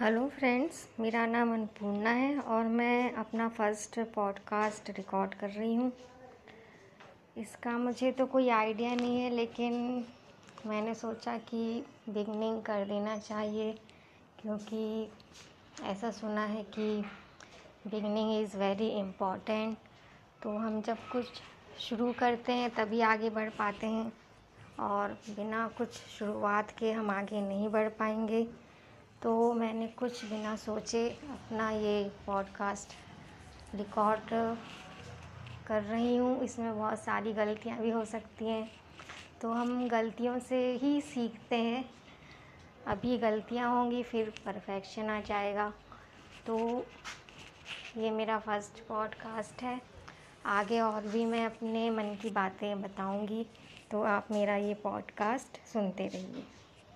Hello friends, मेरा नाम अन्नपूर्णा है और मैं अपना फ़र्स्ट पॉडकास्ट रिकॉर्ड कर रही हूँ। इसका मुझे तो कोई आइडिया नहीं है, लेकिन मैंने सोचा कि बिगनिंग कर देना चाहिए, क्योंकि ऐसा सुना है कि बिगनिंग इज़ वेरी इंपॉर्टेंट। तो हम जब कुछ शुरू करते हैं, तभी आगे बढ़ पाते हैं और बिना कुछ शुरुआत के हम आगे नहीं बढ़ पाएँगे। तो मैंने कुछ बिना सोचे अपना ये पॉडकास्ट रिकॉर्ड कर रही हूँ। इसमें बहुत सारी गलतियाँ भी हो सकती हैं। तो हम गलतियों से ही सीखते हैं। अभी गलतियाँ होंगी, फिर परफेक्शन आ जाएगा। तो ये मेरा फ़र्स्ट पॉडकास्ट है। आगे और भी मैं अपने मन की बातें बताऊँगी। तो आप मेरा ये पॉडकास्ट सुनते रहिए।